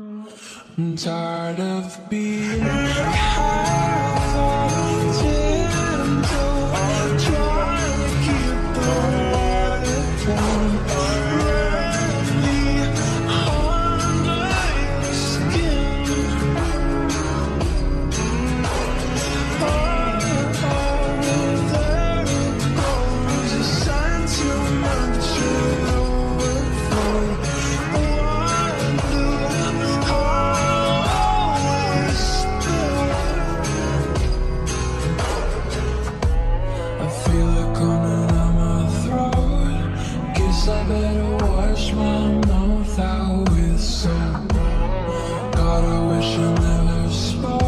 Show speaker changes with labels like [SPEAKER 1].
[SPEAKER 1] I'm tired of being hesitant, wash my mouth out with soap. God, I wish I never spoke.